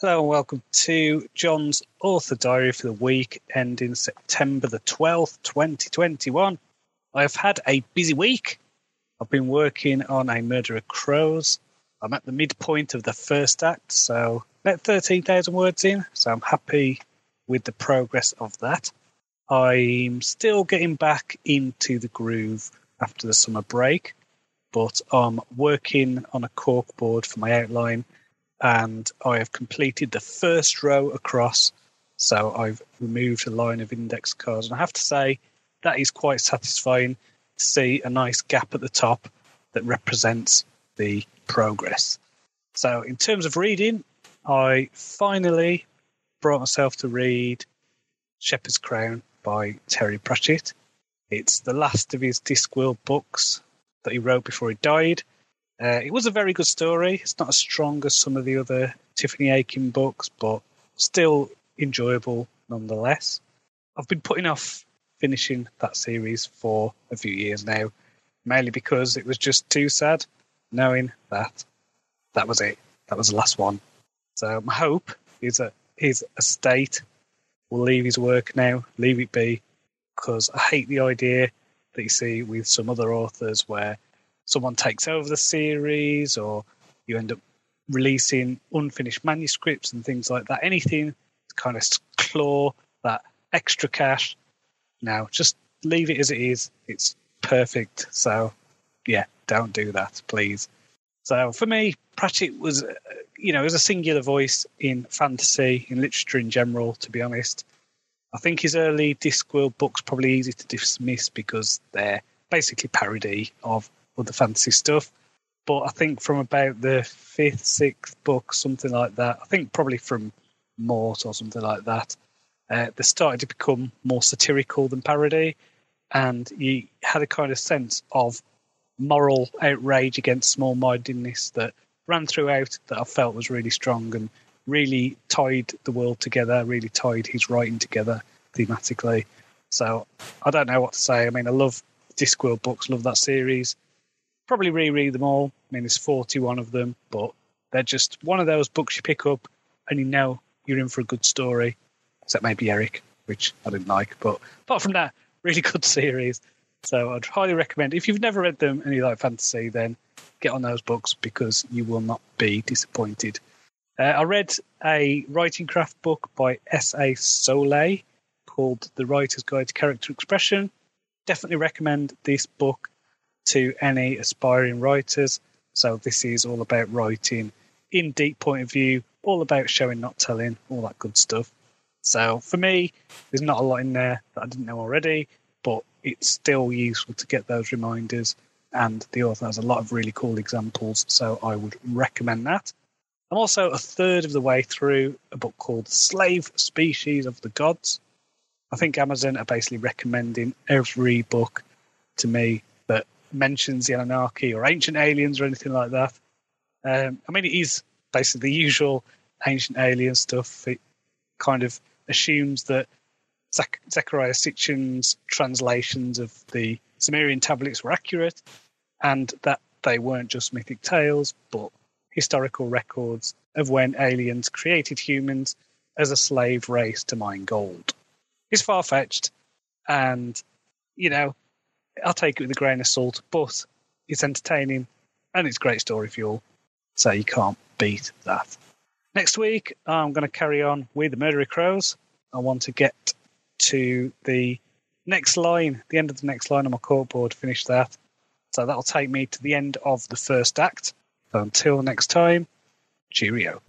Hello and welcome to John's Author Diary for the week ending September the 12th, 2021. I've had a busy week. I've been working on A Murder of Crows. I'm at the midpoint of the first act, so about 13,000 words in, so I'm happy with the progress of that. I'm still getting back into the groove after the summer break, but I'm working on a cork board for my outline and I have completed the first row across. So I've removed a line of index cards, and I have to say that is quite satisfying to see a nice gap at the top that represents the progress. So, in terms of reading, I finally brought myself to read Shepherd's Crown by Terry Pratchett. It's the last of his Discworld books that he wrote before he died. Uh, it was a very good story. It's not as strong as some of the other Tiffany Aching books, but still enjoyable nonetheless. I've been putting off finishing that series for a few years now, mainly because it was just too sad knowing that that was it. That was the last one. So my hope is that his estate will leave his work now, leave it be, because I hate the idea that you see with some other authors where someone takes over the series or you end up releasing unfinished manuscripts and things like that. Anything to kind of claw that extra cash. Now, just leave it as it is. It's perfect. So, yeah, don't do that, please. So, for me, Pratchett was, uh, you know, was a singular voice in fantasy, in literature in general, to be honest. I think his early Discworld books probably easy to dismiss because they're basically parody of the fantasy stuff. But I think from about the fifth, sixth book, something like that, I think probably from Mort or something like that, uh, they started to become more satirical than parody. And you had a kind of sense of moral outrage against small mindedness that ran throughout that I felt was really strong and really tied the world together, really tied his writing together thematically. So I don't know what to say. I mean, I love Discworld books, love that series probably reread them all. I mean, there's 41 of them, but they're just one of those books you pick up and you know you're in for a good story. Except maybe Eric, which I didn't like. But apart from that, really good series. So I'd highly recommend. If you've never read them and you like fantasy, then get on those books because you will not be disappointed. Uh, I read a writing craft book by S.A. Soleil called The Writer's Guide to Character Expression. Definitely recommend this book to any aspiring writers. So this is all about writing in deep point of view, all about showing, not telling, all that good stuff. So for me, there's not a lot in there that I didn't know already, but it's still useful to get those reminders. And the author has a lot of really cool examples, so I would recommend that. I'm also a third of the way through a book called Slave Species of the Gods. I think Amazon are basically recommending every book to me mentions the Anunnaki or ancient aliens or anything like that. Um, I mean, it is basically the usual ancient alien stuff. It kind of assumes that Zach- Zecharia Sitchin's translations of the Sumerian tablets were accurate and that they weren't just mythic tales, but historical records of when aliens created humans as a slave race to mine gold. It's far fetched, and you know, I'll take it with a grain of salt, but it's entertaining and it's great story fuel. So you can't beat that. Next week, I'm going to carry on with the Murder of Crows. I want to get to the next line, the end of the next line on my corkboard, finish that. So that'll take me to the end of the first act. So until next time, cheerio.